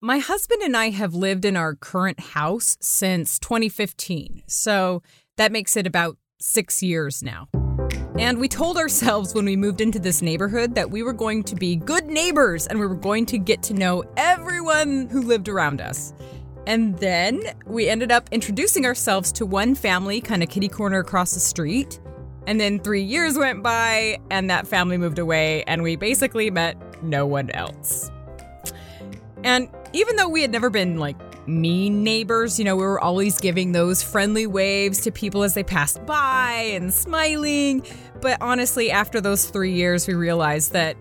my husband and I have lived in our current house since 2015. So that makes it about six years now. And we told ourselves when we moved into this neighborhood that we were going to be good neighbors and we were going to get to know everyone who lived around us. And then we ended up introducing ourselves to one family, kind of kitty corner across the street. And then three years went by and that family moved away, and we basically met no one else. And even though we had never been like mean neighbors, you know, we were always giving those friendly waves to people as they passed by and smiling. But honestly, after those three years, we realized that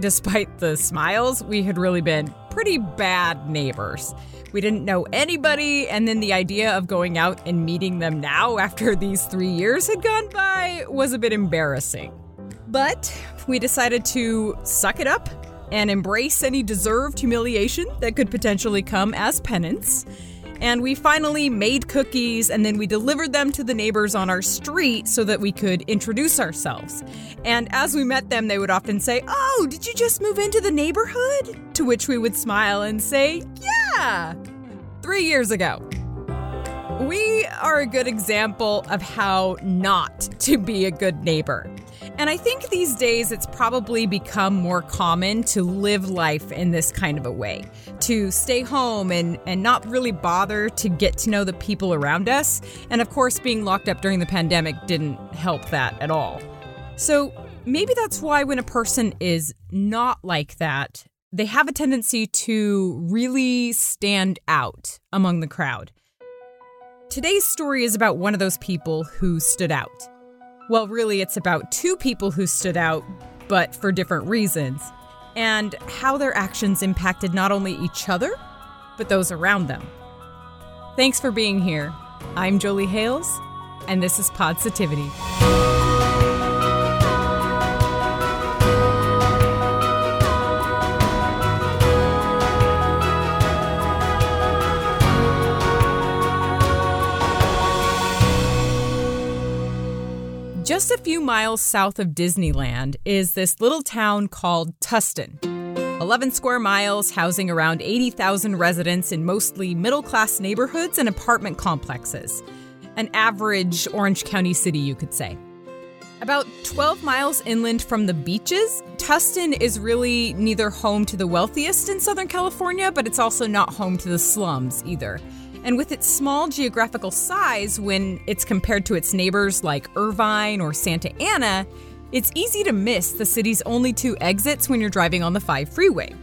despite the smiles, we had really been pretty bad neighbors. We didn't know anybody, and then the idea of going out and meeting them now after these three years had gone by was a bit embarrassing. But we decided to suck it up and embrace any deserved humiliation that could potentially come as penance. And we finally made cookies and then we delivered them to the neighbors on our street so that we could introduce ourselves. And as we met them, they would often say, Oh, did you just move into the neighborhood? To which we would smile and say, Yeah, three years ago. We are a good example of how not to be a good neighbor. And I think these days it's probably become more common to live life in this kind of a way, to stay home and, and not really bother to get to know the people around us. And of course, being locked up during the pandemic didn't help that at all. So maybe that's why when a person is not like that, they have a tendency to really stand out among the crowd. Today's story is about one of those people who stood out. Well, really, it's about two people who stood out, but for different reasons, and how their actions impacted not only each other, but those around them. Thanks for being here. I'm Jolie Hales, and this is Positivity. Just a few miles south of Disneyland is this little town called Tustin. 11 square miles, housing around 80,000 residents in mostly middle class neighborhoods and apartment complexes. An average Orange County city, you could say. About 12 miles inland from the beaches, Tustin is really neither home to the wealthiest in Southern California, but it's also not home to the slums either. And with its small geographical size, when it's compared to its neighbors like Irvine or Santa Ana, it's easy to miss the city's only two exits when you're driving on the 5 freeway.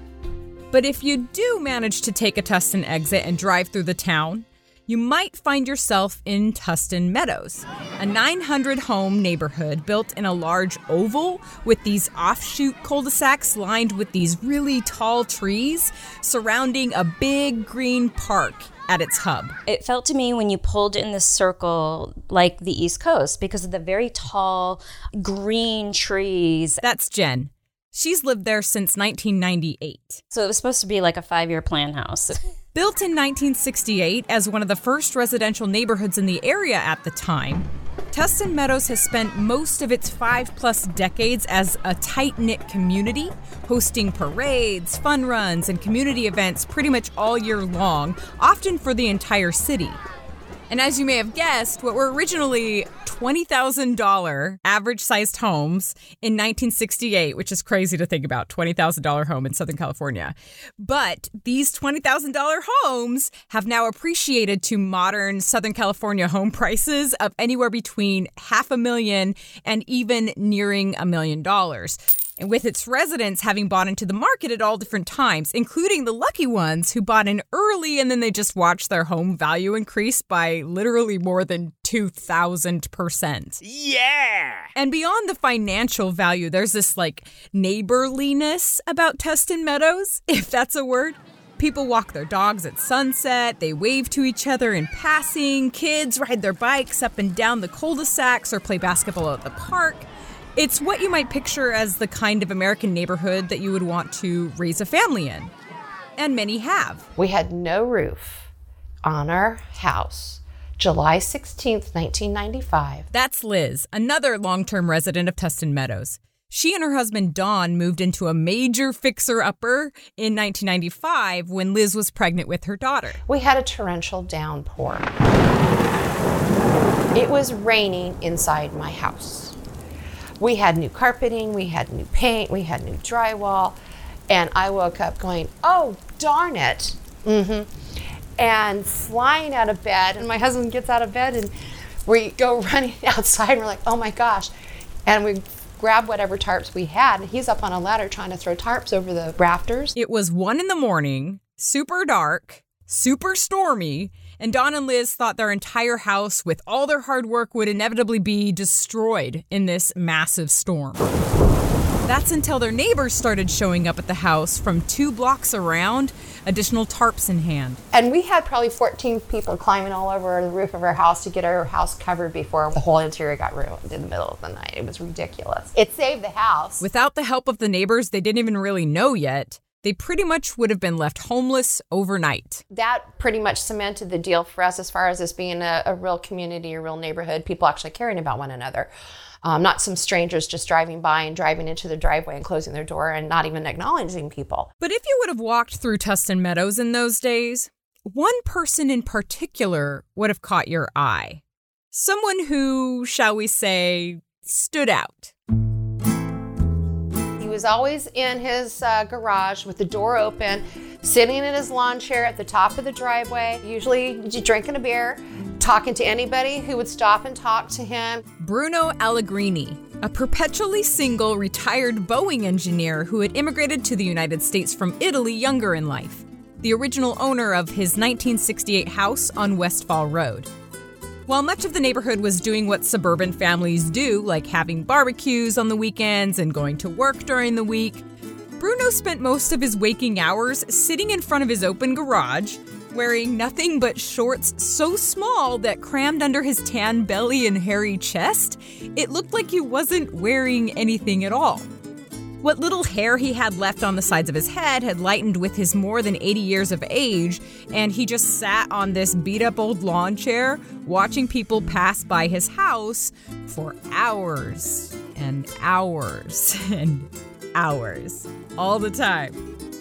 But if you do manage to take a Tustin exit and drive through the town, you might find yourself in Tustin Meadows, a 900 home neighborhood built in a large oval with these offshoot cul de sacs lined with these really tall trees surrounding a big green park at its hub. It felt to me when you pulled in this circle like the East Coast because of the very tall green trees. That's Jen. She's lived there since 1998. So it was supposed to be like a five year plan house. Built in 1968 as one of the first residential neighborhoods in the area at the time, Tustin Meadows has spent most of its five plus decades as a tight knit community, hosting parades, fun runs, and community events pretty much all year long, often for the entire city. And as you may have guessed, what were originally $20,000 average sized homes in 1968, which is crazy to think about $20,000 home in Southern California. But these $20,000 homes have now appreciated to modern Southern California home prices of anywhere between half a million and even nearing a million dollars and with its residents having bought into the market at all different times, including the lucky ones who bought in early and then they just watched their home value increase by literally more than 2,000%. Yeah! And beyond the financial value, there's this like neighborliness about Tustin Meadows, if that's a word. People walk their dogs at sunset, they wave to each other in passing, kids ride their bikes up and down the cul de sacs or play basketball at the park. It's what you might picture as the kind of American neighborhood that you would want to raise a family in. And many have. We had no roof on our house. July 16th, 1995. That's Liz, another long term resident of Tustin Meadows. She and her husband Don moved into a major fixer upper in 1995 when Liz was pregnant with her daughter. We had a torrential downpour. It was raining inside my house. We had new carpeting, we had new paint, we had new drywall, and I woke up going, "Oh, darn it!" Mm-hmm. And flying out of bed, and my husband gets out of bed, and we go running outside. And we're like, "Oh my gosh!" And we grab whatever tarps we had, and he's up on a ladder trying to throw tarps over the rafters. It was one in the morning, super dark, super stormy, and Don and Liz thought their entire house, with all their hard work, would inevitably be destroyed in this massive storm. That's until their neighbors started showing up at the house from two blocks around, additional tarps in hand. And we had probably 14 people climbing all over the roof of our house to get our house covered before the whole interior got ruined in the middle of the night. It was ridiculous. It saved the house. Without the help of the neighbors they didn't even really know yet, they pretty much would have been left homeless overnight. That pretty much cemented the deal for us as far as this being a, a real community, a real neighborhood, people actually caring about one another. Um, not some strangers just driving by and driving into the driveway and closing their door and not even acknowledging people. But if you would have walked through Tustin Meadows in those days, one person in particular would have caught your eye. Someone who, shall we say, stood out was always in his uh, garage with the door open, sitting in his lawn chair at the top of the driveway, usually drinking a beer, talking to anybody who would stop and talk to him. Bruno Allegrini, a perpetually single retired Boeing engineer who had immigrated to the United States from Italy younger in life, the original owner of his 1968 house on Westfall Road. While much of the neighborhood was doing what suburban families do, like having barbecues on the weekends and going to work during the week, Bruno spent most of his waking hours sitting in front of his open garage, wearing nothing but shorts so small that crammed under his tan belly and hairy chest, it looked like he wasn't wearing anything at all. What little hair he had left on the sides of his head had lightened with his more than 80 years of age, and he just sat on this beat up old lawn chair watching people pass by his house for hours and hours and hours, all the time.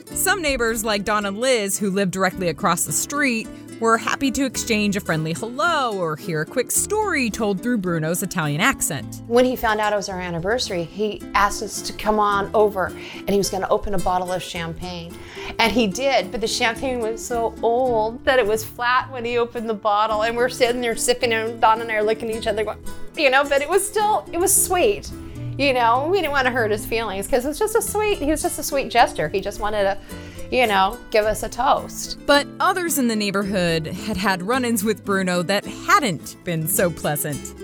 Some neighbors, like Don and Liz, who lived directly across the street, were happy to exchange a friendly hello or hear a quick story told through Bruno's Italian accent. When he found out it was our anniversary, he asked us to come on over and he was going to open a bottle of champagne. And he did, but the champagne was so old that it was flat when he opened the bottle. And we're sitting there sipping, and Don and I are looking at each other, going, you know, but it was still, it was sweet. You know, we didn't want to hurt his feelings because it was just a sweet, he was just a sweet gesture. He just wanted to you know, give us a toast. But others in the neighborhood had had run ins with Bruno that hadn't been so pleasant.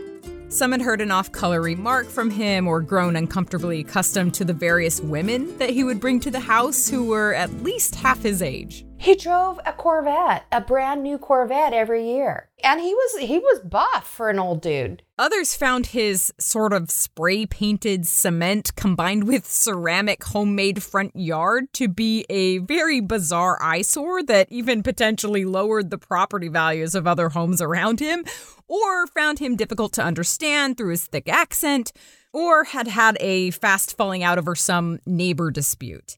Some had heard an off color remark from him or grown uncomfortably accustomed to the various women that he would bring to the house who were at least half his age. He drove a Corvette, a brand new Corvette every year. And he was he was buff for an old dude. Others found his sort of spray painted cement combined with ceramic homemade front yard to be a very bizarre eyesore that even potentially lowered the property values of other homes around him, or found him difficult to understand through his thick accent, or had had a fast falling out over some neighbor dispute.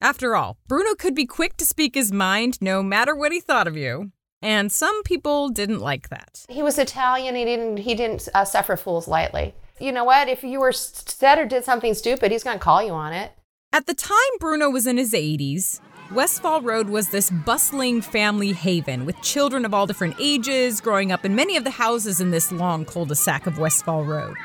After all, Bruno could be quick to speak his mind no matter what he thought of you. And some people didn't like that. He was Italian. He didn't. He didn't uh, suffer fools lightly. You know what? If you were said or did something stupid, he's going to call you on it. At the time Bruno was in his 80s, Westfall Road was this bustling family haven with children of all different ages growing up in many of the houses in this long cul-de-sac of Westfall Road.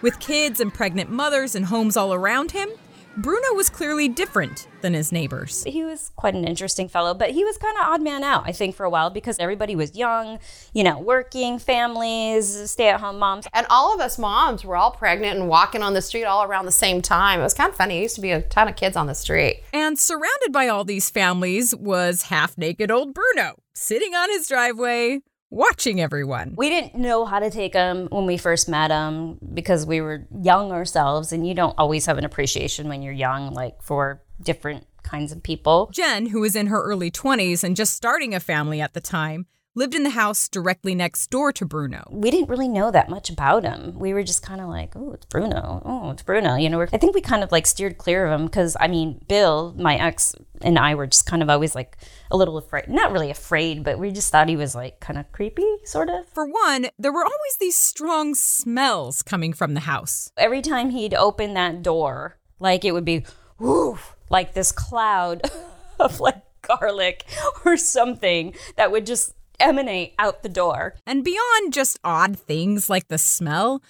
With kids and pregnant mothers and homes all around him, Bruno was clearly different than his neighbors. He was quite an interesting fellow, but he was kind of odd man out, I think, for a while because everybody was young, you know, working, families, stay at home moms. And all of us moms were all pregnant and walking on the street all around the same time. It was kind of funny. It used to be a ton of kids on the street. And surrounded by all these families was half naked old Bruno, sitting on his driveway, watching everyone. We didn't know how to take him when we first met him because we were young ourselves, and you don't always have an appreciation when you're young, like for different kinds of people. Jen, who was in her early 20s and just starting a family at the time, lived in the house directly next door to Bruno. We didn't really know that much about him. We were just kind of like, oh, it's Bruno. Oh, it's Bruno. You know, I think we kind of like steered clear of him because, I mean, Bill, my ex, and I were just kind of always like a little afraid. Not really afraid, but we just thought he was like kind of creepy, sort of. For one, there were always these strong smells coming from the house. Every time he'd open that door, like it would be, whoo, like this cloud of like garlic or something that would just emanate out the door. And beyond just odd things like the smell,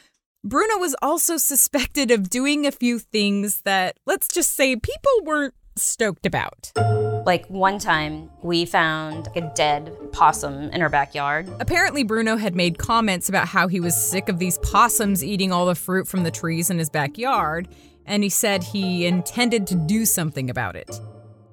Bruno was also suspected of doing a few things that, let's just say, people weren't stoked about. Like one time, we found a dead possum in our backyard. Apparently, Bruno had made comments about how he was sick of these possums eating all the fruit from the trees in his backyard, and he said he intended to do something about it.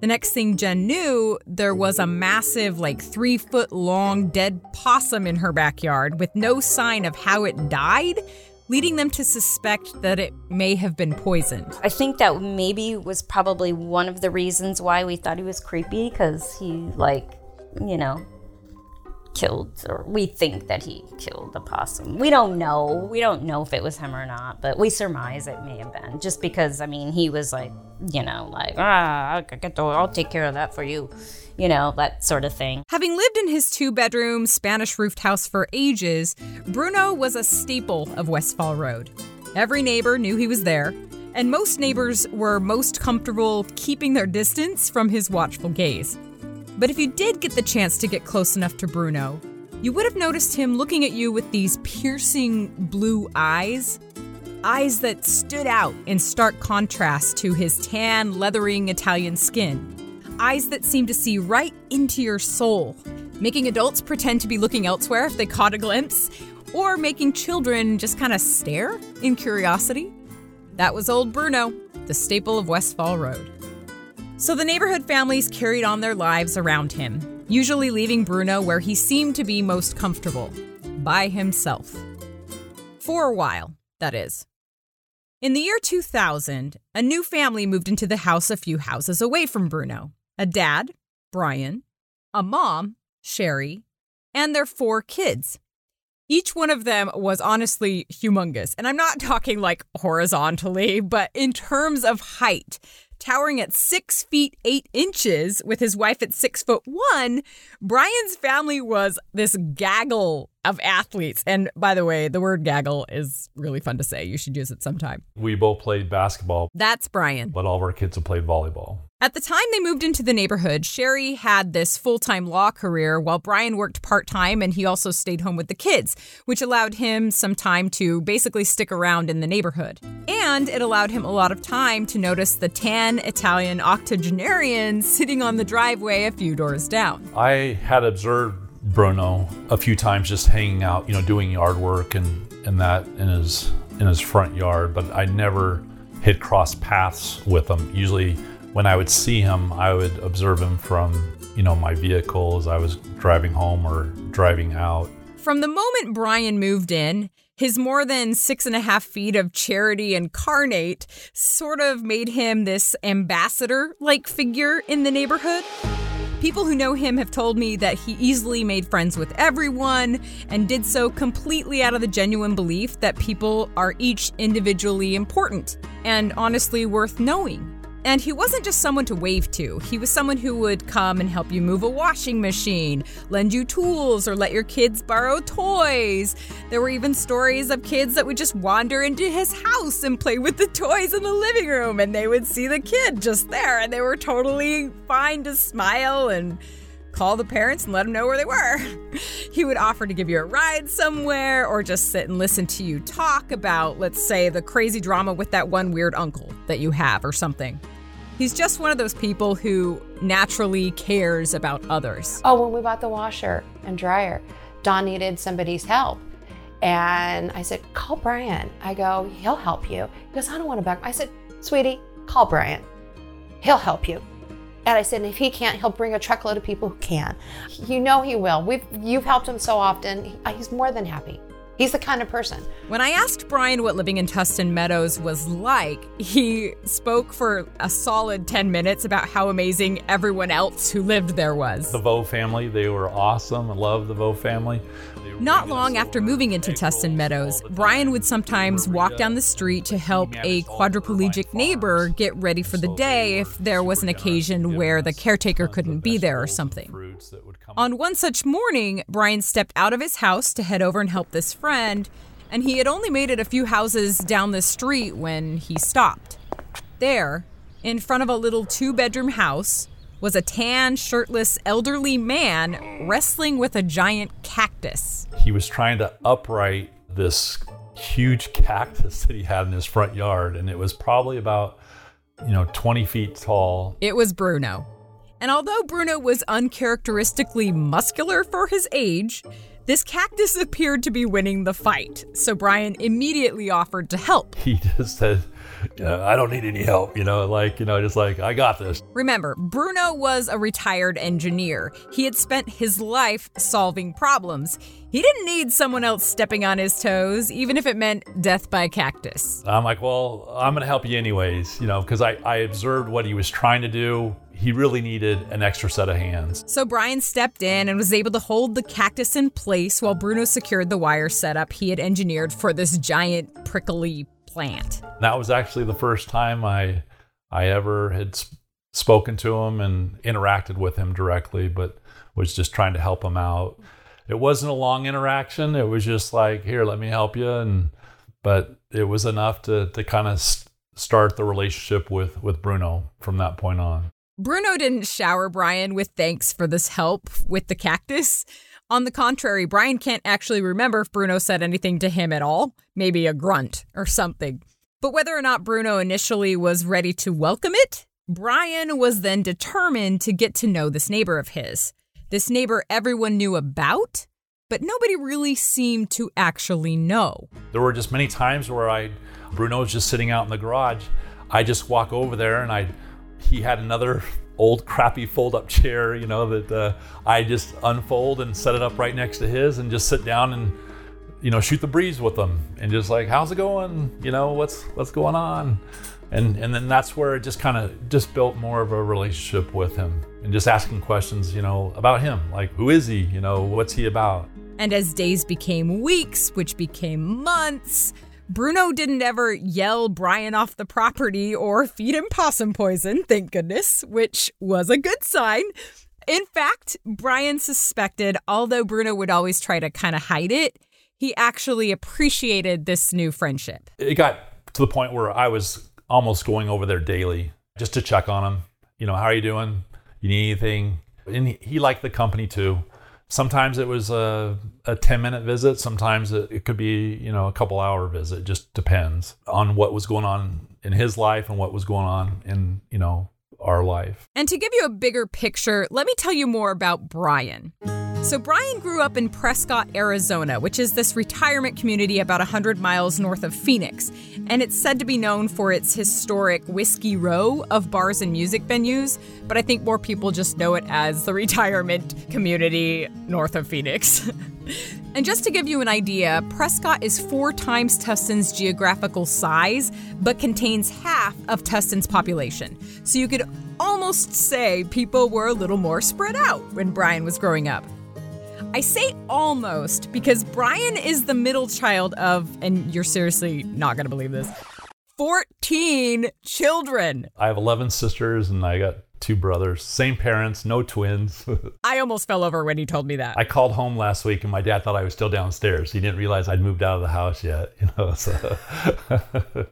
The next thing Jen knew, there was a massive, like three foot long dead possum in her backyard with no sign of how it died, leading them to suspect that it may have been poisoned. I think that maybe was probably one of the reasons why we thought he was creepy because he, like, you know, killed, or we think that he killed the possum. We don't know. We don't know if it was him or not, but we surmise it may have been. Just because, I mean, he was like, you know, like, ah, I'll, I'll take care of that for you, you know, that sort of thing. Having lived in his two bedroom, Spanish roofed house for ages, Bruno was a staple of Westfall Road. Every neighbor knew he was there, and most neighbors were most comfortable keeping their distance from his watchful gaze. But if you did get the chance to get close enough to Bruno, you would have noticed him looking at you with these piercing blue eyes. Eyes that stood out in stark contrast to his tan, leathering Italian skin. Eyes that seemed to see right into your soul, making adults pretend to be looking elsewhere if they caught a glimpse, or making children just kind of stare in curiosity. That was old Bruno, the staple of Westfall Road. So the neighborhood families carried on their lives around him, usually leaving Bruno where he seemed to be most comfortable by himself. For a while, that is. In the year 2000, a new family moved into the house a few houses away from Bruno a dad, Brian, a mom, Sherry, and their four kids. Each one of them was honestly humongous. And I'm not talking like horizontally, but in terms of height towering at six feet eight inches with his wife at six foot one, Brian's family was this gaggle of athletes. And by the way, the word gaggle is really fun to say. You should use it sometime. We both played basketball. That's Brian. But all of our kids have played volleyball. At the time they moved into the neighborhood, Sherry had this full time law career while Brian worked part time and he also stayed home with the kids, which allowed him some time to basically stick around in the neighborhood. And it allowed him a lot of time to notice the tan Italian octogenarian sitting on the driveway a few doors down. I had observed Bruno a few times just hanging out, you know, doing yard work and, and that in his in his front yard, but I never hit cross paths with him. Usually when I would see him, I would observe him from, you know, my vehicle as I was driving home or driving out. From the moment Brian moved in, his more than six and a half feet of charity incarnate sort of made him this ambassador like figure in the neighborhood. People who know him have told me that he easily made friends with everyone and did so completely out of the genuine belief that people are each individually important and honestly worth knowing. And he wasn't just someone to wave to, he was someone who would come and help you move a washing machine, lend you tools, or let your kids borrow toys. There were even stories of kids that would just wander into his house and play with the toys in the living room, and they would see the kid just there, and they were totally fine to smile and call the parents and let them know where they were. he would offer to give you a ride somewhere or just sit and listen to you talk about, let's say, the crazy drama with that one weird uncle that you have or something. He's just one of those people who naturally cares about others. Oh, when we bought the washer and dryer, Don needed somebody's help. And I said, call Brian. I go, he'll help you. He goes, I don't want to back. I said, sweetie, call Brian. He'll help you. And I said, and if he can't, he'll bring a truckload of people who can. You know he will. We've you've helped him so often. He's more than happy. He's the kind of person. When I asked Brian what living in Tustin Meadows was like, he spoke for a solid 10 minutes about how amazing everyone else who lived there was. The Vo family, they were awesome. I love the Vo family. Not long after moving into Tustin Meadows, Brian would sometimes walk down the street to help a quadriplegic neighbor get ready for the day if there was an occasion where the caretaker couldn't be there or something. On one such morning, Brian stepped out of his house to head over and help this friend, and he had only made it a few houses down the street when he stopped. There, in front of a little two bedroom house, was a tan, shirtless, elderly man wrestling with a giant cactus. He was trying to upright this huge cactus that he had in his front yard, and it was probably about, you know, 20 feet tall. It was Bruno. And although Bruno was uncharacteristically muscular for his age, this cactus appeared to be winning the fight. So Brian immediately offered to help. He just said, I don't need any help, you know, like, you know, just like, I got this. Remember, Bruno was a retired engineer. He had spent his life solving problems. He didn't need someone else stepping on his toes, even if it meant death by cactus. I'm like, well, I'm going to help you anyways, you know, because I, I observed what he was trying to do. He really needed an extra set of hands. So Brian stepped in and was able to hold the cactus in place while Bruno secured the wire setup he had engineered for this giant prickly plant. That was actually the first time I I ever had sp- spoken to him and interacted with him directly, but was just trying to help him out. It wasn't a long interaction. It was just like, "Here, let me help you," and but it was enough to to kind of start the relationship with with Bruno from that point on. Bruno didn't shower Brian with thanks for this help with the cactus. On the contrary, Brian can't actually remember if Bruno said anything to him at all, maybe a grunt or something. But whether or not Bruno initially was ready to welcome it, Brian was then determined to get to know this neighbor of his. This neighbor everyone knew about, but nobody really seemed to actually know. There were just many times where I, Bruno was just sitting out in the garage. I just walk over there and I, he had another old crappy fold up chair, you know, that uh, I just unfold and set it up right next to his and just sit down and, you know, shoot the breeze with them and just like, how's it going? You know, what's what's going on? And and then that's where it just kind of just built more of a relationship with him and just asking questions, you know, about him, like who is he? You know, what's he about? And as days became weeks, which became months, Bruno didn't ever yell Brian off the property or feed him possum poison, thank goodness, which was a good sign. In fact, Brian suspected, although Bruno would always try to kind of hide it, he actually appreciated this new friendship. It got to the point where I was almost going over there daily just to check on him. You know, how are you doing? You need anything? And he liked the company too. Sometimes it was a, a 10 minute visit. Sometimes it, it could be, you know, a couple hour visit. Just depends on what was going on in his life and what was going on in, you know, our life. And to give you a bigger picture, let me tell you more about Brian. So, Brian grew up in Prescott, Arizona, which is this retirement community about 100 miles north of Phoenix. And it's said to be known for its historic Whiskey Row of bars and music venues, but I think more people just know it as the retirement community north of Phoenix. and just to give you an idea, Prescott is four times Tustin's geographical size, but contains half of Tustin's population. So you could almost say people were a little more spread out when Brian was growing up. I say almost because Brian is the middle child of, and you're seriously not going to believe this, 14 children. I have 11 sisters and I got two brothers, same parents, no twins. I almost fell over when he told me that. I called home last week and my dad thought I was still downstairs. He didn't realize I'd moved out of the house yet, you know. So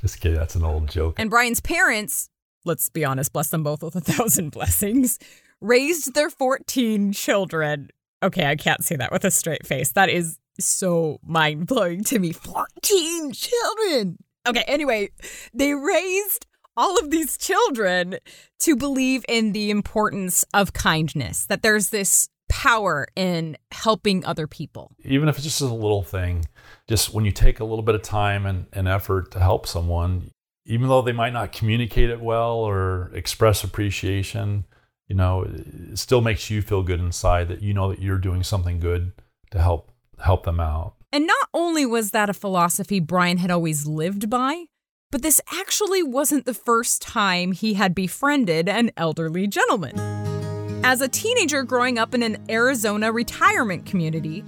just kidding, that's an old joke. And Brian's parents, let's be honest, bless them both with a thousand blessings, raised their 14 children. Okay, I can't say that with a straight face. That is so mind blowing to me. 14 children. Okay, anyway, they raised all of these children to believe in the importance of kindness, that there's this power in helping other people. Even if it's just a little thing, just when you take a little bit of time and, and effort to help someone, even though they might not communicate it well or express appreciation, you know, it still makes you feel good inside that you know that you're doing something good to help help them out. And not only was that a philosophy Brian had always lived by, but this actually wasn't the first time he had befriended an elderly gentleman. As a teenager growing up in an Arizona retirement community,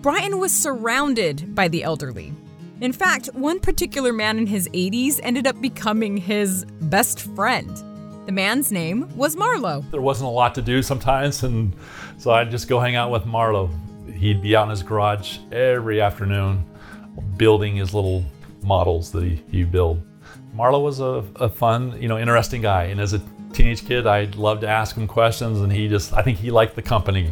Brian was surrounded by the elderly. In fact, one particular man in his 80s ended up becoming his best friend. The man's name was Marlowe. There wasn't a lot to do sometimes, and so I'd just go hang out with Marlowe. He'd be out in his garage every afternoon building his little models that he, he built. Marlowe was a, a fun, you know, interesting guy. And as a teenage kid, I'd love to ask him questions, and he just, I think he liked the company.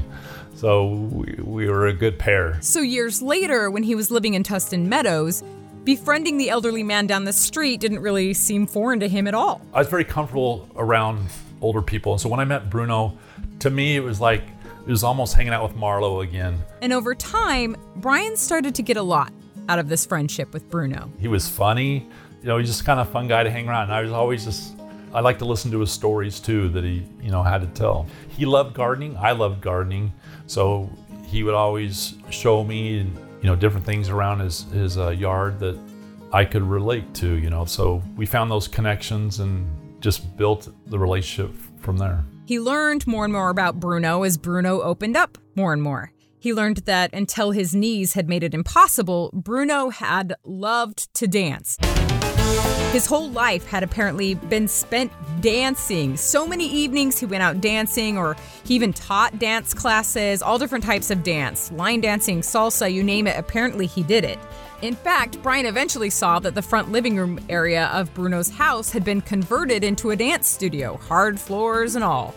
So we, we were a good pair. So years later, when he was living in Tustin Meadows, befriending the elderly man down the street didn't really seem foreign to him at all. I was very comfortable around older people. And so when I met Bruno, to me, it was like, it was almost hanging out with Marlowe again. And over time, Brian started to get a lot out of this friendship with Bruno. He was funny, you know, he's just kind of a fun guy to hang around. And I was always just, I like to listen to his stories too that he, you know, had to tell. He loved gardening. I loved gardening. So he would always show me, you know, different things around his, his uh, yard that I could relate to, you know. So we found those connections and just built the relationship from there. He learned more and more about Bruno as Bruno opened up more and more. He learned that until his knees had made it impossible, Bruno had loved to dance. His whole life had apparently been spent dancing. So many evenings he went out dancing, or he even taught dance classes, all different types of dance line dancing, salsa, you name it. Apparently, he did it. In fact, Brian eventually saw that the front living room area of Bruno's house had been converted into a dance studio, hard floors and all.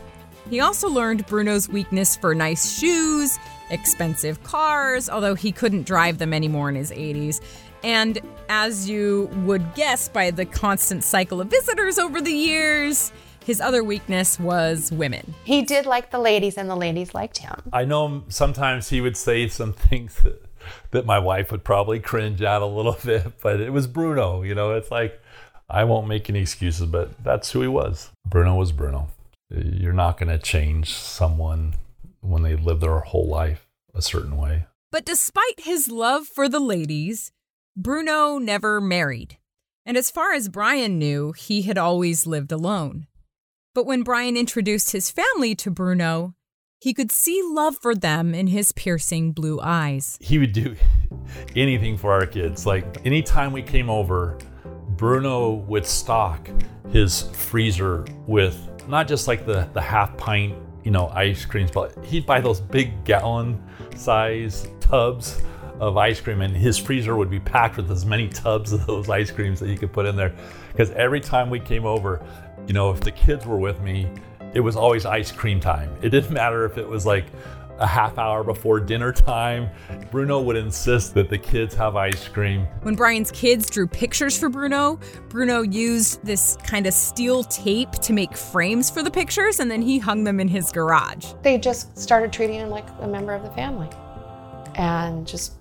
He also learned Bruno's weakness for nice shoes, expensive cars, although he couldn't drive them anymore in his 80s, and as you would guess by the constant cycle of visitors over the years, his other weakness was women. He did like the ladies, and the ladies liked him. I know sometimes he would say some things that, that my wife would probably cringe at a little bit, but it was Bruno. You know, it's like, I won't make any excuses, but that's who he was. Bruno was Bruno. You're not going to change someone when they live their whole life a certain way. But despite his love for the ladies, Bruno never married. And as far as Brian knew, he had always lived alone. But when Brian introduced his family to Bruno, he could see love for them in his piercing blue eyes. He would do anything for our kids. Like anytime we came over, Bruno would stock his freezer with not just like the, the half pint, you know, ice creams, but he'd buy those big gallon size tubs of ice cream, and his freezer would be packed with as many tubs of those ice creams that he could put in there. Because every time we came over, you know, if the kids were with me, it was always ice cream time. It didn't matter if it was like a half hour before dinner time. Bruno would insist that the kids have ice cream. When Brian's kids drew pictures for Bruno, Bruno used this kind of steel tape to make frames for the pictures and then he hung them in his garage. They just started treating him like a member of the family and just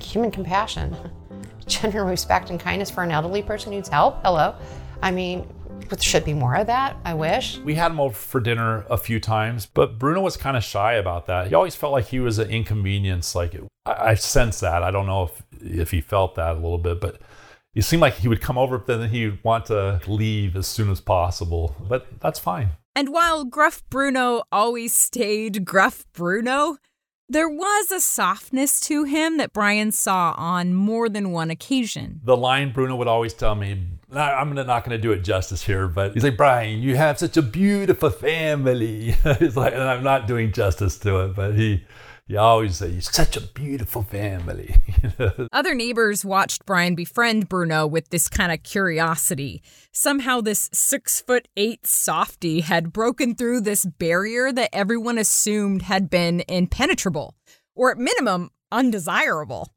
human compassion, genuine respect and kindness for an elderly person who needs help. Hello. I mean, there should be more of that. I wish. We had him over for dinner a few times, but Bruno was kind of shy about that. He always felt like he was an inconvenience. Like I, I sense that. I don't know if if he felt that a little bit, but it seemed like he would come over, but then he would want to leave as soon as possible. But that's fine. And while Gruff Bruno always stayed Gruff Bruno, there was a softness to him that Brian saw on more than one occasion. The line Bruno would always tell me, I'm not going to do it justice here, but he's like, Brian, you have such a beautiful family. he's like, and I'm not doing justice to it, but he, you always say, You're such a beautiful family. Other neighbors watched Brian befriend Bruno with this kind of curiosity. Somehow, this six foot eight softy had broken through this barrier that everyone assumed had been impenetrable, or at minimum, undesirable.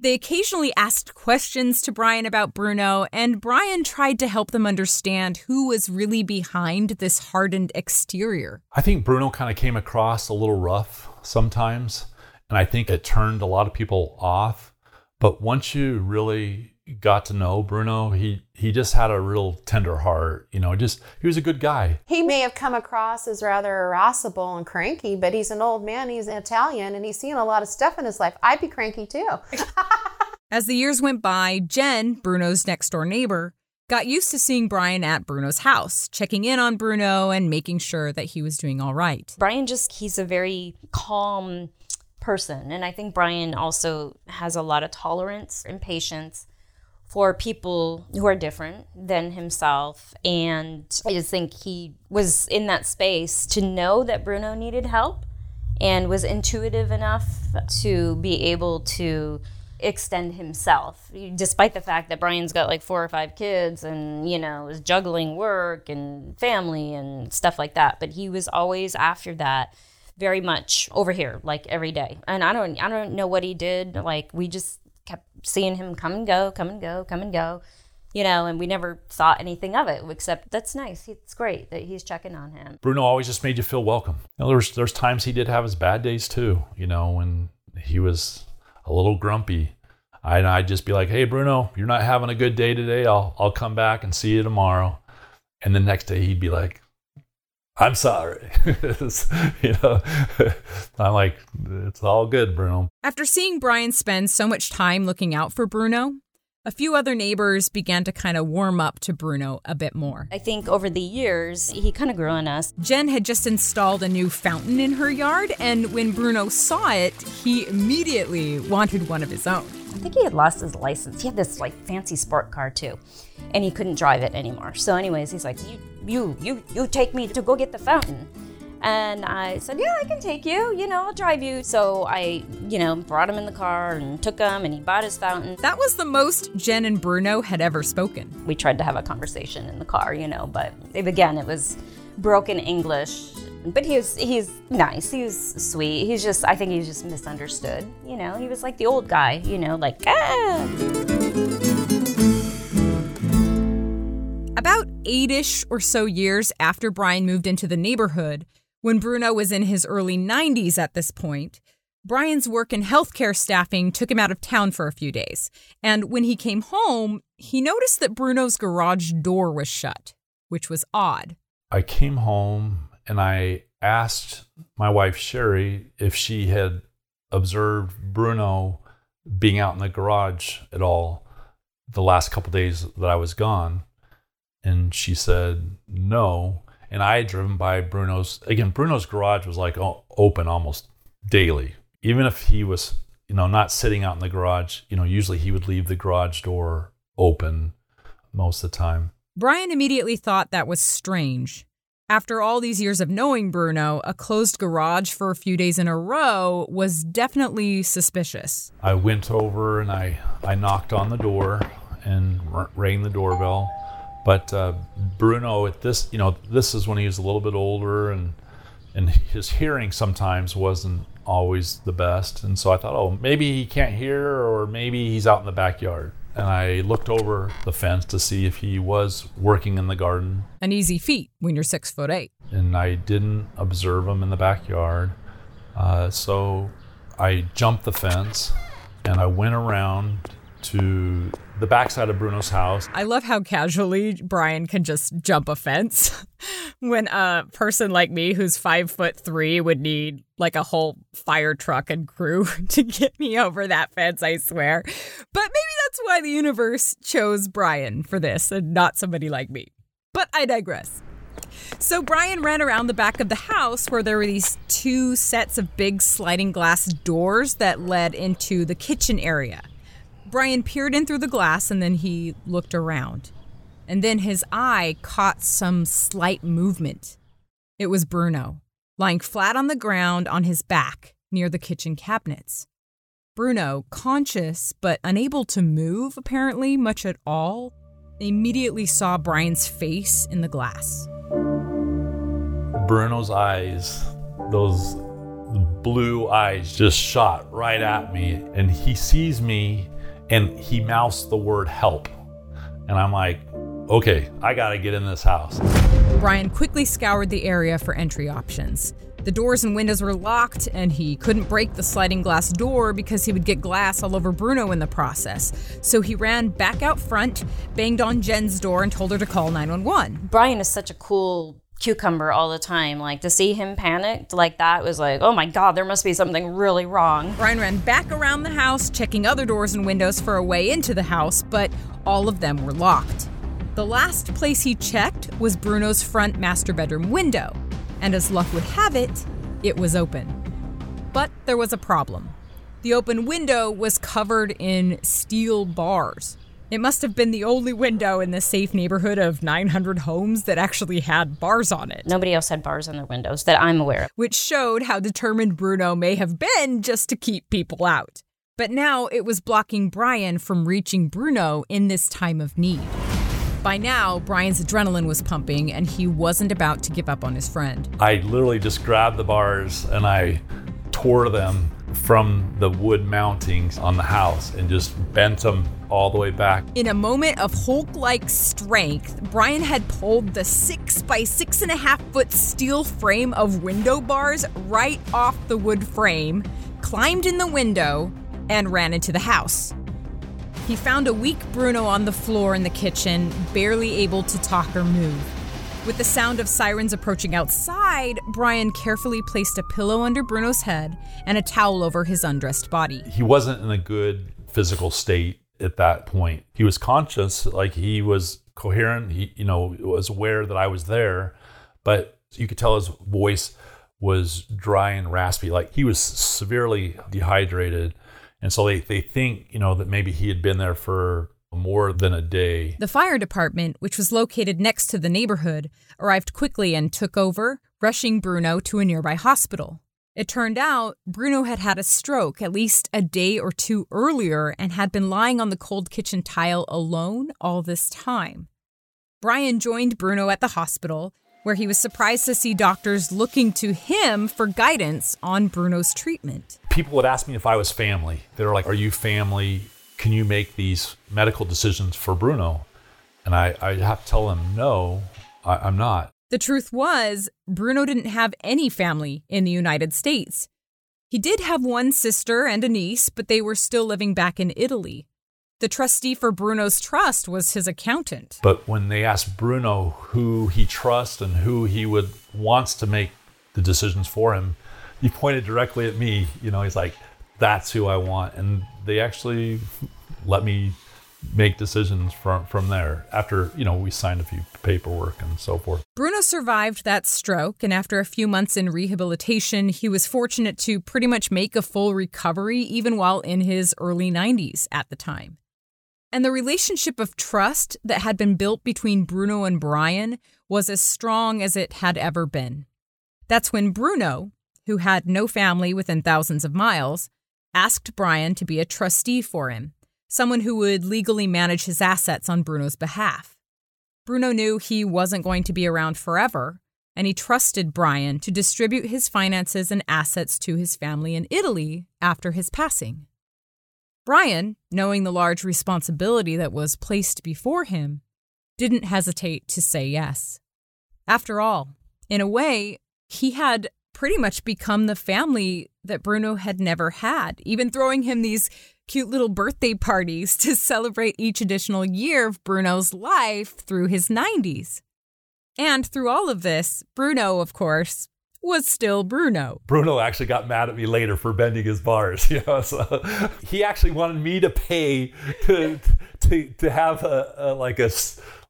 They occasionally asked questions to Brian about Bruno, and Brian tried to help them understand who was really behind this hardened exterior. I think Bruno kind of came across a little rough sometimes. And I think it turned a lot of people off. But once you really got to know Bruno, he he just had a real tender heart. You know, just he was a good guy. He may have come across as rather irascible and cranky, but he's an old man. He's an Italian, and he's seen a lot of stuff in his life. I'd be cranky too. As the years went by, Jen, Bruno's next door neighbor, got used to seeing Brian at Bruno's house, checking in on Bruno and making sure that he was doing all right. Brian just, he's a very calm person. And I think Brian also has a lot of tolerance and patience for people who are different than himself. And I just think he was in that space to know that Bruno needed help and was intuitive enough to be able to extend himself despite the fact that Brian's got like four or five kids and you know is juggling work and family and stuff like that but he was always after that very much over here like every day and I don't I don't know what he did like we just kept seeing him come and go come and go come and go you know, and we never thought anything of it except that's nice. It's great that he's checking on him. Bruno always just made you feel welcome. You know, there's there's times he did have his bad days too. You know, when he was a little grumpy. And I'd just be like, hey, Bruno, you're not having a good day today. I'll, I'll come back and see you tomorrow. And the next day he'd be like, I'm sorry. you know, I'm like, it's all good, Bruno. After seeing Brian spend so much time looking out for Bruno, a few other neighbors began to kind of warm up to Bruno a bit more. I think over the years, he kind of grew on us. Jen had just installed a new fountain in her yard, and when Bruno saw it, he immediately wanted one of his own. I think he had lost his license. He had this like fancy sport car too, and he couldn't drive it anymore. So, anyways, he's like, "You, you, you, you take me to go get the fountain." And I said, Yeah, I can take you. You know, I'll drive you. So I, you know, brought him in the car and took him, and he bought his fountain. That was the most Jen and Bruno had ever spoken. We tried to have a conversation in the car, you know, but again, it was broken English. But he was, he's nice. He was sweet. He's just, I think he's just misunderstood. You know, he was like the old guy, you know, like, ah. About eight ish or so years after Brian moved into the neighborhood, when Bruno was in his early 90s at this point, Brian's work in healthcare staffing took him out of town for a few days. And when he came home, he noticed that Bruno's garage door was shut, which was odd. I came home and I asked my wife, Sherry, if she had observed Bruno being out in the garage at all the last couple days that I was gone. And she said no and I had driven by Bruno's. Again, Bruno's garage was like open almost daily. Even if he was, you know, not sitting out in the garage, you know, usually he would leave the garage door open most of the time. Brian immediately thought that was strange. After all these years of knowing Bruno, a closed garage for a few days in a row was definitely suspicious. I went over and I, I knocked on the door and rang the doorbell but uh, Bruno, at this, you know, this is when he was a little bit older, and and his hearing sometimes wasn't always the best. And so I thought, oh, maybe he can't hear, or maybe he's out in the backyard. And I looked over the fence to see if he was working in the garden. An easy feat when you're six foot eight. And I didn't observe him in the backyard. Uh, so I jumped the fence and I went around to the backside of Bruno's house. I love how casually Brian can just jump a fence when a person like me who's five foot three would need like a whole fire truck and crew to get me over that fence, I swear. But maybe that's why the universe chose Brian for this and not somebody like me. But I digress. So Brian ran around the back of the house where there were these two sets of big sliding glass doors that led into the kitchen area. Brian peered in through the glass and then he looked around. And then his eye caught some slight movement. It was Bruno, lying flat on the ground on his back near the kitchen cabinets. Bruno, conscious but unable to move apparently much at all, immediately saw Brian's face in the glass. Bruno's eyes, those blue eyes, just shot right at me, and he sees me and he mouths the word help. And I'm like, okay, I gotta get in this house. Brian quickly scoured the area for entry options. The doors and windows were locked, and he couldn't break the sliding glass door because he would get glass all over Bruno in the process. So he ran back out front, banged on Jen's door, and told her to call 911. Brian is such a cool cucumber all the time. Like to see him panicked like that was like, oh my God, there must be something really wrong. Brian ran back around the house, checking other doors and windows for a way into the house, but all of them were locked. The last place he checked was Bruno's front master bedroom window, and as luck would have it, it was open. But there was a problem. The open window was covered in steel bars. It must have been the only window in the safe neighborhood of 900 homes that actually had bars on it. Nobody else had bars on their windows that I'm aware of. Which showed how determined Bruno may have been just to keep people out. But now it was blocking Brian from reaching Bruno in this time of need. By now, Brian's adrenaline was pumping and he wasn't about to give up on his friend. I literally just grabbed the bars and I tore them from the wood mountings on the house and just bent them all the way back. In a moment of Hulk like strength, Brian had pulled the six by six and a half foot steel frame of window bars right off the wood frame, climbed in the window, and ran into the house. He found a weak Bruno on the floor in the kitchen, barely able to talk or move. With the sound of sirens approaching outside, Brian carefully placed a pillow under Bruno's head and a towel over his undressed body. He wasn't in a good physical state at that point. He was conscious, like he was coherent, he you know, was aware that I was there, but you could tell his voice was dry and raspy, like he was severely dehydrated. And so they, they think, you know, that maybe he had been there for more than a day. The fire department, which was located next to the neighborhood, arrived quickly and took over, rushing Bruno to a nearby hospital. It turned out Bruno had had a stroke at least a day or two earlier and had been lying on the cold kitchen tile alone all this time. Brian joined Bruno at the hospital, where he was surprised to see doctors looking to him for guidance on Bruno's treatment. People would ask me if I was family. They were like, Are you family? Can you make these medical decisions for Bruno? And I, I have to tell them, No, I, I'm not. The truth was, Bruno didn't have any family in the United States. He did have one sister and a niece, but they were still living back in Italy. The trustee for Bruno's trust was his accountant. But when they asked Bruno who he trusts and who he would wants to make the decisions for him, he pointed directly at me. You know, he's like, "That's who I want," and they actually let me make decisions from from there after you know we signed a few paperwork and so forth. Bruno survived that stroke and after a few months in rehabilitation he was fortunate to pretty much make a full recovery even while in his early 90s at the time. And the relationship of trust that had been built between bruno and brian was as strong as it had ever been. That's when bruno who had no family within thousands of miles asked brian to be a trustee for him someone who would legally manage his assets on Bruno's behalf. Bruno knew he wasn't going to be around forever, and he trusted Brian to distribute his finances and assets to his family in Italy after his passing. Brian, knowing the large responsibility that was placed before him, didn't hesitate to say yes. After all, in a way, he had pretty much become the family that Bruno had never had, even throwing him these cute little birthday parties to celebrate each additional year of Bruno's life through his 90s. And through all of this, Bruno, of course, was still Bruno. Bruno actually got mad at me later for bending his bars. You know, so he actually wanted me to pay to to to have a, a like a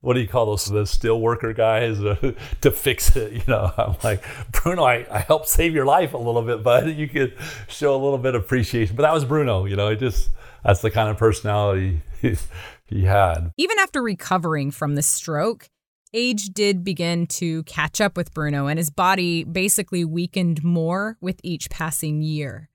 what do you call those the steel worker guys to fix it you know? I'm like bruno I, I helped save your life a little bit but you could show a little bit of appreciation. But that was bruno you know? It just that's the kind of personality he, he had. Even after recovering from the stroke age did begin to catch up with bruno and his body basically weakened more with each passing year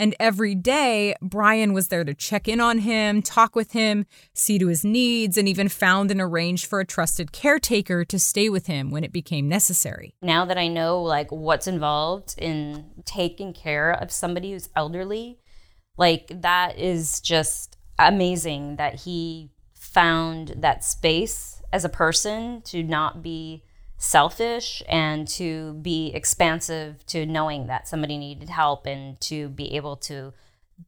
and every day, Brian was there to check in on him, talk with him, see to his needs, and even found and arranged for a trusted caretaker to stay with him when it became necessary. Now that I know like what's involved in taking care of somebody who's elderly, like that is just amazing that he found that space as a person to not be selfish and to be expansive to knowing that somebody needed help and to be able to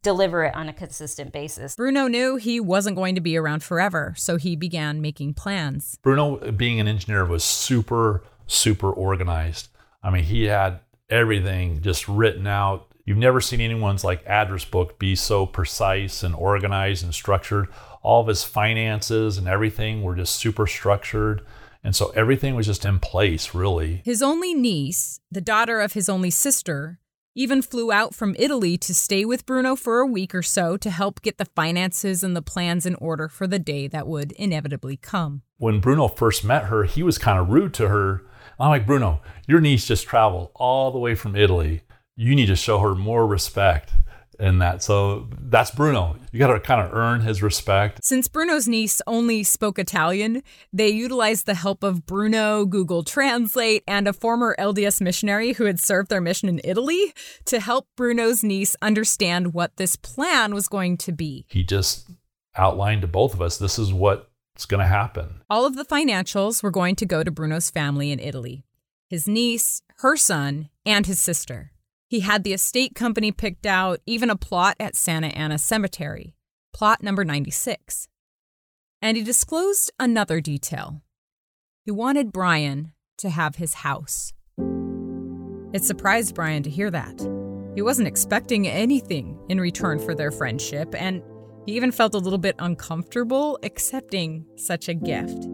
deliver it on a consistent basis. Bruno knew he wasn't going to be around forever, so he began making plans. Bruno, being an engineer, was super super organized. I mean, he had everything just written out. You've never seen anyone's like address book be so precise and organized and structured. All of his finances and everything were just super structured. And so everything was just in place, really. His only niece, the daughter of his only sister, even flew out from Italy to stay with Bruno for a week or so to help get the finances and the plans in order for the day that would inevitably come. When Bruno first met her, he was kind of rude to her. I'm like, Bruno, your niece just traveled all the way from Italy. You need to show her more respect in that. So that's Bruno. You got to kind of earn his respect. Since Bruno's niece only spoke Italian, they utilized the help of Bruno, Google Translate, and a former LDS missionary who had served their mission in Italy to help Bruno's niece understand what this plan was going to be. He just outlined to both of us this is what's going to happen. All of the financials were going to go to Bruno's family in Italy his niece, her son, and his sister. He had the estate company picked out, even a plot at Santa Ana Cemetery, plot number 96. And he disclosed another detail. He wanted Brian to have his house. It surprised Brian to hear that. He wasn't expecting anything in return for their friendship, and he even felt a little bit uncomfortable accepting such a gift.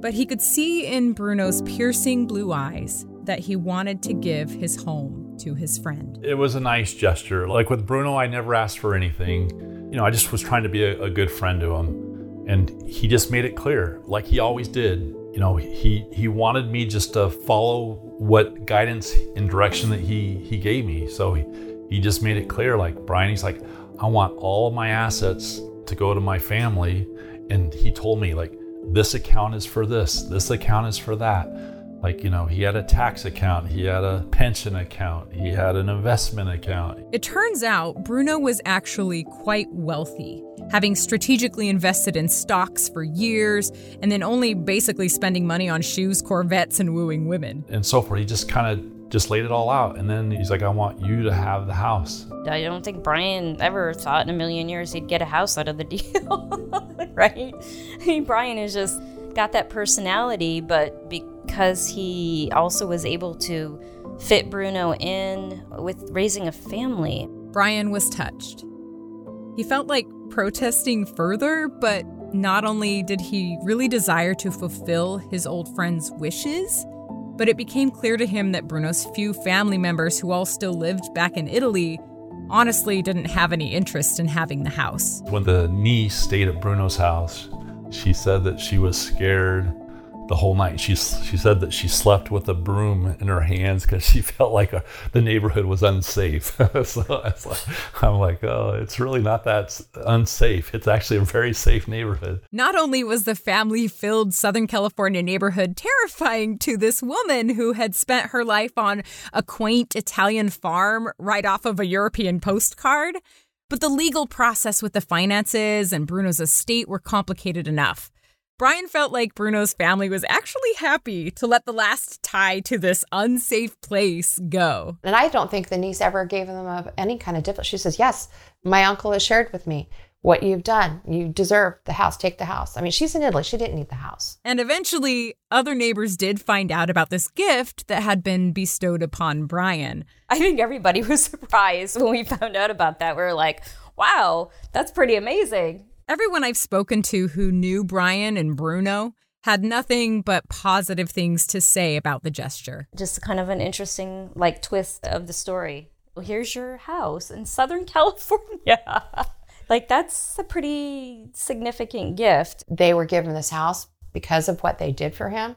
But he could see in Bruno's piercing blue eyes that he wanted to give his home to his friend. It was a nice gesture. Like with Bruno, I never asked for anything. You know, I just was trying to be a, a good friend to him. And he just made it clear, like he always did. You know, he he wanted me just to follow what guidance and direction that he he gave me. So he, he just made it clear, like Brian, he's like, I want all of my assets to go to my family. And he told me, like, this account is for this, this account is for that like, you know, he had a tax account, he had a pension account, he had an investment account. It turns out Bruno was actually quite wealthy, having strategically invested in stocks for years and then only basically spending money on shoes, Corvettes, and wooing women. And so forth. He just kind of just laid it all out. And then he's like, I want you to have the house. I don't think Brian ever thought in a million years he'd get a house out of the deal, right? I mean, Brian is just got that personality, but because he also was able to fit Bruno in with raising a family. Brian was touched. He felt like protesting further, but not only did he really desire to fulfill his old friend's wishes, but it became clear to him that Bruno's few family members who all still lived back in Italy honestly didn't have any interest in having the house. When the niece stayed at Bruno's house, she said that she was scared the whole night. She she said that she slept with a broom in her hands because she felt like a, the neighborhood was unsafe. so like, I'm like, oh, it's really not that unsafe. It's actually a very safe neighborhood. Not only was the family-filled Southern California neighborhood terrifying to this woman who had spent her life on a quaint Italian farm right off of a European postcard. But the legal process with the finances and Bruno's estate were complicated enough. Brian felt like Bruno's family was actually happy to let the last tie to this unsafe place go. And I don't think the niece ever gave them any kind of difficulty. She says, Yes, my uncle has shared with me what you've done. You deserve the house. Take the house. I mean, she's in Italy. She didn't need the house. And eventually, other neighbors did find out about this gift that had been bestowed upon Brian. I think everybody was surprised when we found out about that. We were like, wow, that's pretty amazing. Everyone I've spoken to who knew Brian and Bruno had nothing but positive things to say about the gesture. Just kind of an interesting like twist of the story. Well, here's your house in Southern California. Like that's a pretty significant gift. They were given this house because of what they did for him.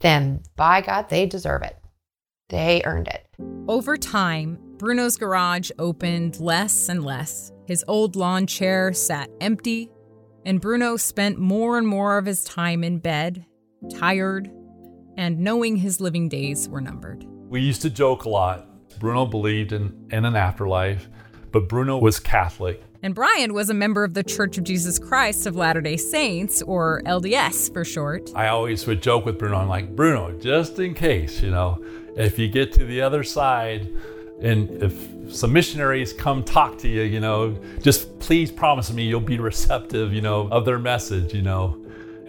Then by God, they deserve it. They earned it. Over time, Bruno's garage opened less and less. His old lawn chair sat empty, and Bruno spent more and more of his time in bed, tired, and knowing his living days were numbered. We used to joke a lot. Bruno believed in, in an afterlife, but Bruno was Catholic. And Brian was a member of the Church of Jesus Christ of Latter day Saints, or LDS for short. I always would joke with Bruno, I'm like, Bruno, just in case, you know, if you get to the other side and if some missionaries come talk to you, you know, just please promise me you'll be receptive, you know, of their message, you know.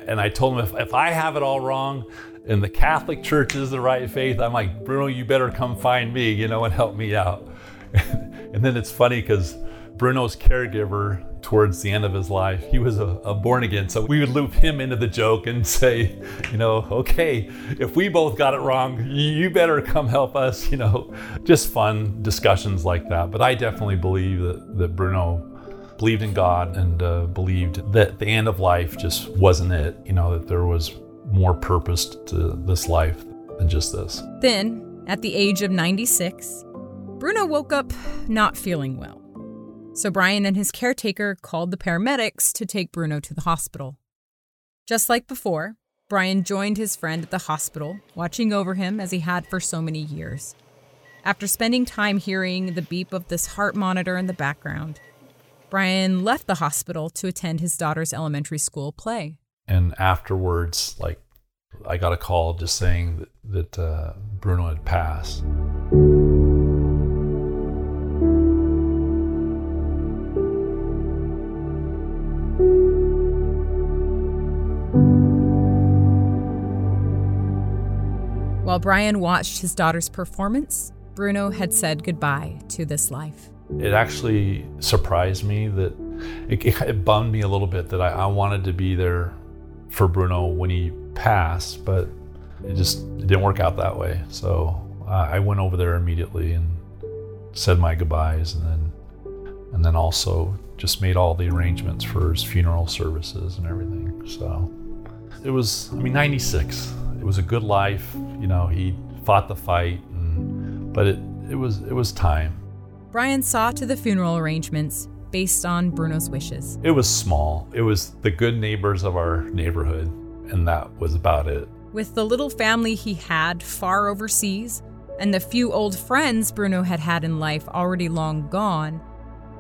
And I told him if, if I have it all wrong, and the Catholic Church is the right faith. I'm like, Bruno, you better come find me, you know, and help me out. and then it's funny because Bruno's caregiver towards the end of his life, he was a, a, born again. So we would loop him into the joke and say, you know, okay, if we both got it wrong, you better come help us, you know, just fun discussions like that. But I definitely believe that, that Bruno believed in God and uh, believed that the end of life just wasn't it, you know, that there was more purpose to this life than just this. Then, at the age of 96, Bruno woke up not feeling well. So Brian and his caretaker called the paramedics to take Bruno to the hospital. Just like before, Brian joined his friend at the hospital, watching over him as he had for so many years. After spending time hearing the beep of this heart monitor in the background, Brian left the hospital to attend his daughter's elementary school play. And afterwards, like, I got a call just saying that, that uh, Bruno had passed. While Brian watched his daughter's performance, Bruno had said goodbye to this life. It actually surprised me that it, it bummed me a little bit that I, I, wanted to be there for Bruno when he passed, but it just it didn't work out that way. So uh, I went over there immediately and said my goodbyes, and then and then also just made all the arrangements for his funeral services and everything. So it was, I mean, 96 it was a good life. You know, he fought the fight, and, but it, it was it was time. Brian saw to the funeral arrangements based on Bruno's wishes. It was small. It was the good neighbors of our neighborhood, and that was about it. With the little family he had far overseas, and the few old friends Bruno had had in life already long gone,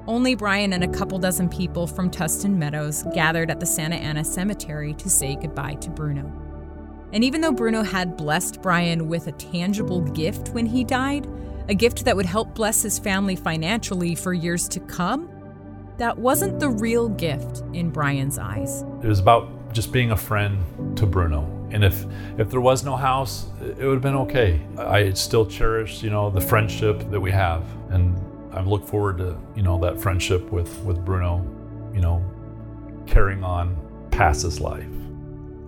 only Brian and a couple dozen people from Tustin Meadows gathered at the Santa Ana Cemetery to say goodbye to Bruno. And even though Bruno had blessed Brian with a tangible gift when he died, a gift that would help bless his family financially for years to come, that wasn't the real gift in Brian's eyes. It was about just being a friend to Bruno. And if if there was no house, it would have been okay. I still cherish, you know, the friendship that we have. And I look forward to, you know, that friendship with, with Bruno, you know, carrying on past his life.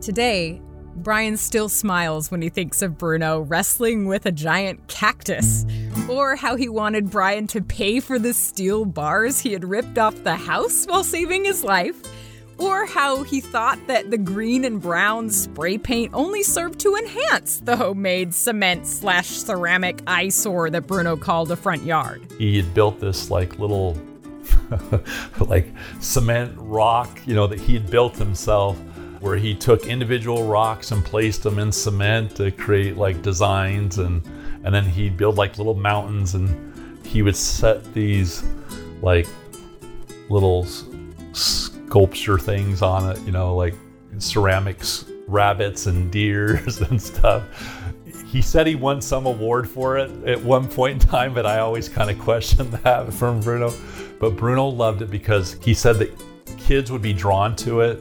Today, Brian still smiles when he thinks of Bruno wrestling with a giant cactus, or how he wanted Brian to pay for the steel bars he had ripped off the house while saving his life, or how he thought that the green and brown spray paint only served to enhance the homemade cement slash ceramic eyesore that Bruno called a front yard. He had built this like little like cement rock, you know, that he had built himself where he took individual rocks and placed them in cement to create like designs and and then he'd build like little mountains and he would set these like little sculpture things on it, you know, like ceramics, rabbits and deers and stuff. He said he won some award for it at one point in time, but I always kind of questioned that from Bruno. But Bruno loved it because he said that kids would be drawn to it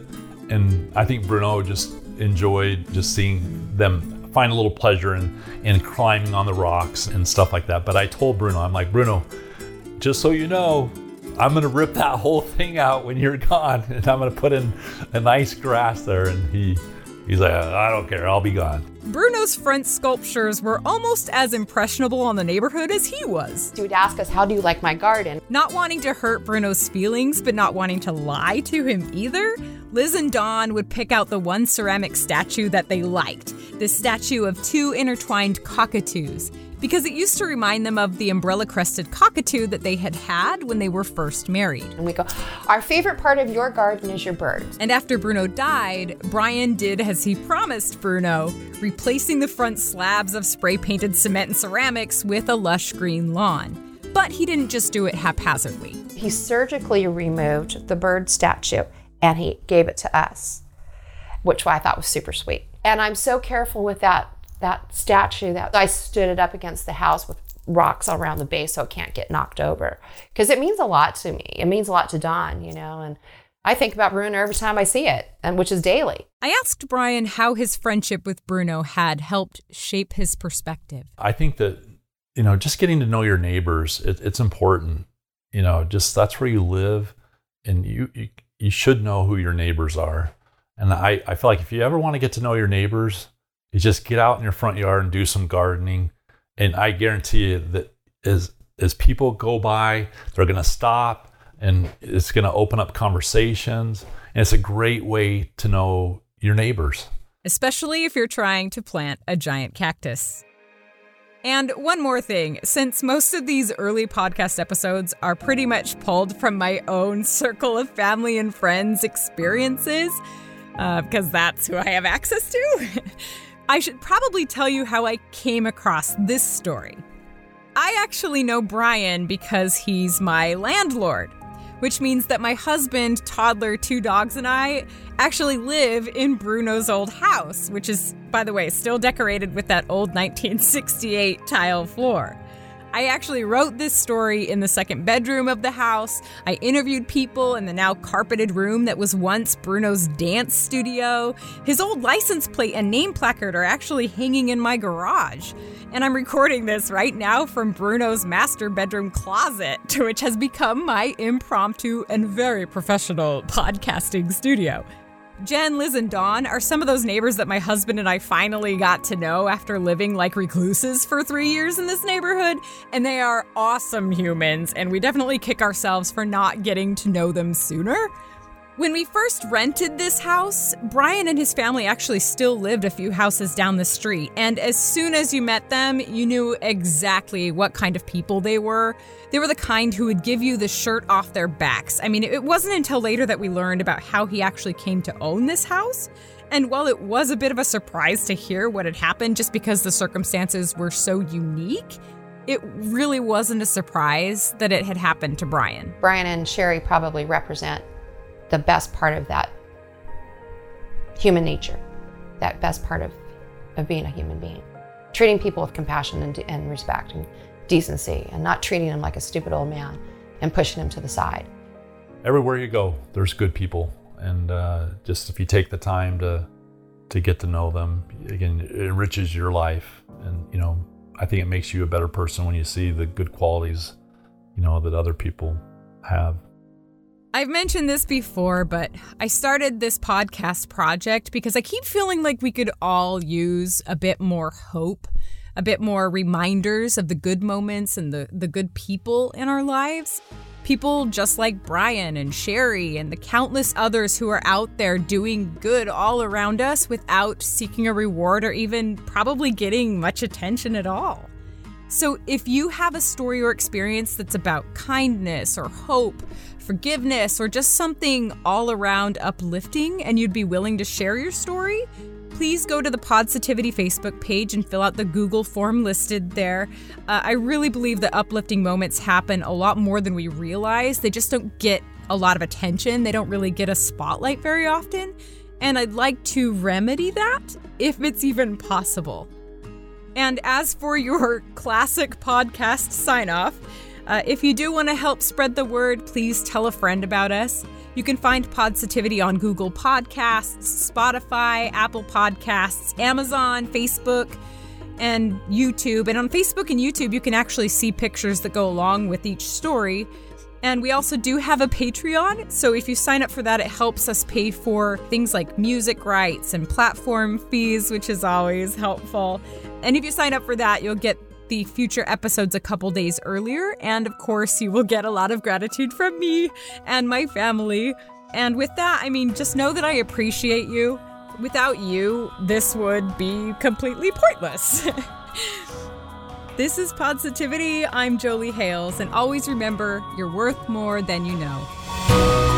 and I think Bruno just enjoyed just seeing them find a little pleasure in, in climbing on the rocks and stuff like that. But I told Bruno, I'm like, Bruno, just so you know, I'm gonna rip that whole thing out when you're gone, and I'm gonna put in a nice grass there. And he He's like, I don't care, I'll be gone. Bruno's French sculptures were almost as impressionable on the neighborhood as he was. He would ask us, How do you like my garden? Not wanting to hurt Bruno's feelings, but not wanting to lie to him either, Liz and Don would pick out the one ceramic statue that they liked the statue of two intertwined cockatoos because it used to remind them of the umbrella crested cockatoo that they had had when they were first married. And we go, Our favorite part of your garden is your birds. And after Bruno died, Brian did as he promised Bruno, replacing the front slabs of spray painted cement and ceramics with a lush green lawn. But he didn't just do it haphazardly. He surgically removed the bird statue and he gave it to us, which I thought was super sweet. And I'm so careful with that that statue that I stood it up against the house with rocks all around the base so it can't get knocked over because it means a lot to me. It means a lot to Don, you know, and I think about Bruno every time I see it, and which is daily. I asked Brian how his friendship with Bruno had helped shape his perspective. I think that, you know, just getting to know your neighbors, it, it's important. You know, just that's where you live, and you, you you should know who your neighbors are. And I, I feel like if you ever want to get to know your neighbors, you just get out in your front yard and do some gardening. And I guarantee you that as as people go by, they're gonna stop and it's gonna open up conversations. And it's a great way to know your neighbors. Especially if you're trying to plant a giant cactus. And one more thing since most of these early podcast episodes are pretty much pulled from my own circle of family and friends experiences, uh, because that's who I have access to, I should probably tell you how I came across this story. I actually know Brian because he's my landlord which means that my husband, toddler, two dogs, and I actually live in Bruno's old house, which is, by the way, still decorated with that old 1968 tile floor. I actually wrote this story in the second bedroom of the house. I interviewed people in the now carpeted room that was once Bruno's dance studio. His old license plate and name placard are actually hanging in my garage. And I'm recording this right now from Bruno's master bedroom closet, which has become my impromptu and very professional podcasting studio. Jen, Liz, and Dawn are some of those neighbors that my husband and I finally got to know after living like recluses for three years in this neighborhood. And they are awesome humans, and we definitely kick ourselves for not getting to know them sooner. When we first rented this house, Brian and his family actually still lived a few houses down the street. And as soon as you met them, you knew exactly what kind of people they were. They were the kind who would give you the shirt off their backs. I mean, it wasn't until later that we learned about how he actually came to own this house. And while it was a bit of a surprise to hear what had happened just because the circumstances were so unique, it really wasn't a surprise that it had happened to Brian. Brian and Sherry probably represent the best part of that human nature, that best part of, of being a human being. Treating people with compassion and, and respect and decency and not treating them like a stupid old man and pushing them to the side. Everywhere you go, there's good people. And uh, just if you take the time to, to get to know them, again, it enriches your life. And, you know, I think it makes you a better person when you see the good qualities, you know, that other people have. I've mentioned this before, but I started this podcast project because I keep feeling like we could all use a bit more hope, a bit more reminders of the good moments and the, the good people in our lives. People just like Brian and Sherry and the countless others who are out there doing good all around us without seeking a reward or even probably getting much attention at all. So, if you have a story or experience that's about kindness or hope, forgiveness, or just something all around uplifting and you'd be willing to share your story, please go to the Positivity Facebook page and fill out the Google form listed there. Uh, I really believe that uplifting moments happen a lot more than we realize. They just don't get a lot of attention, they don't really get a spotlight very often. And I'd like to remedy that if it's even possible. And as for your classic podcast sign off, uh, if you do want to help spread the word, please tell a friend about us. You can find Positivity on Google Podcasts, Spotify, Apple Podcasts, Amazon, Facebook, and YouTube. And on Facebook and YouTube, you can actually see pictures that go along with each story. And we also do have a Patreon. So if you sign up for that, it helps us pay for things like music rights and platform fees, which is always helpful. And if you sign up for that, you'll get the future episodes a couple days earlier. And of course, you will get a lot of gratitude from me and my family. And with that, I mean, just know that I appreciate you. Without you, this would be completely pointless. this is Positivity. I'm Jolie Hales, and always remember you're worth more than you know.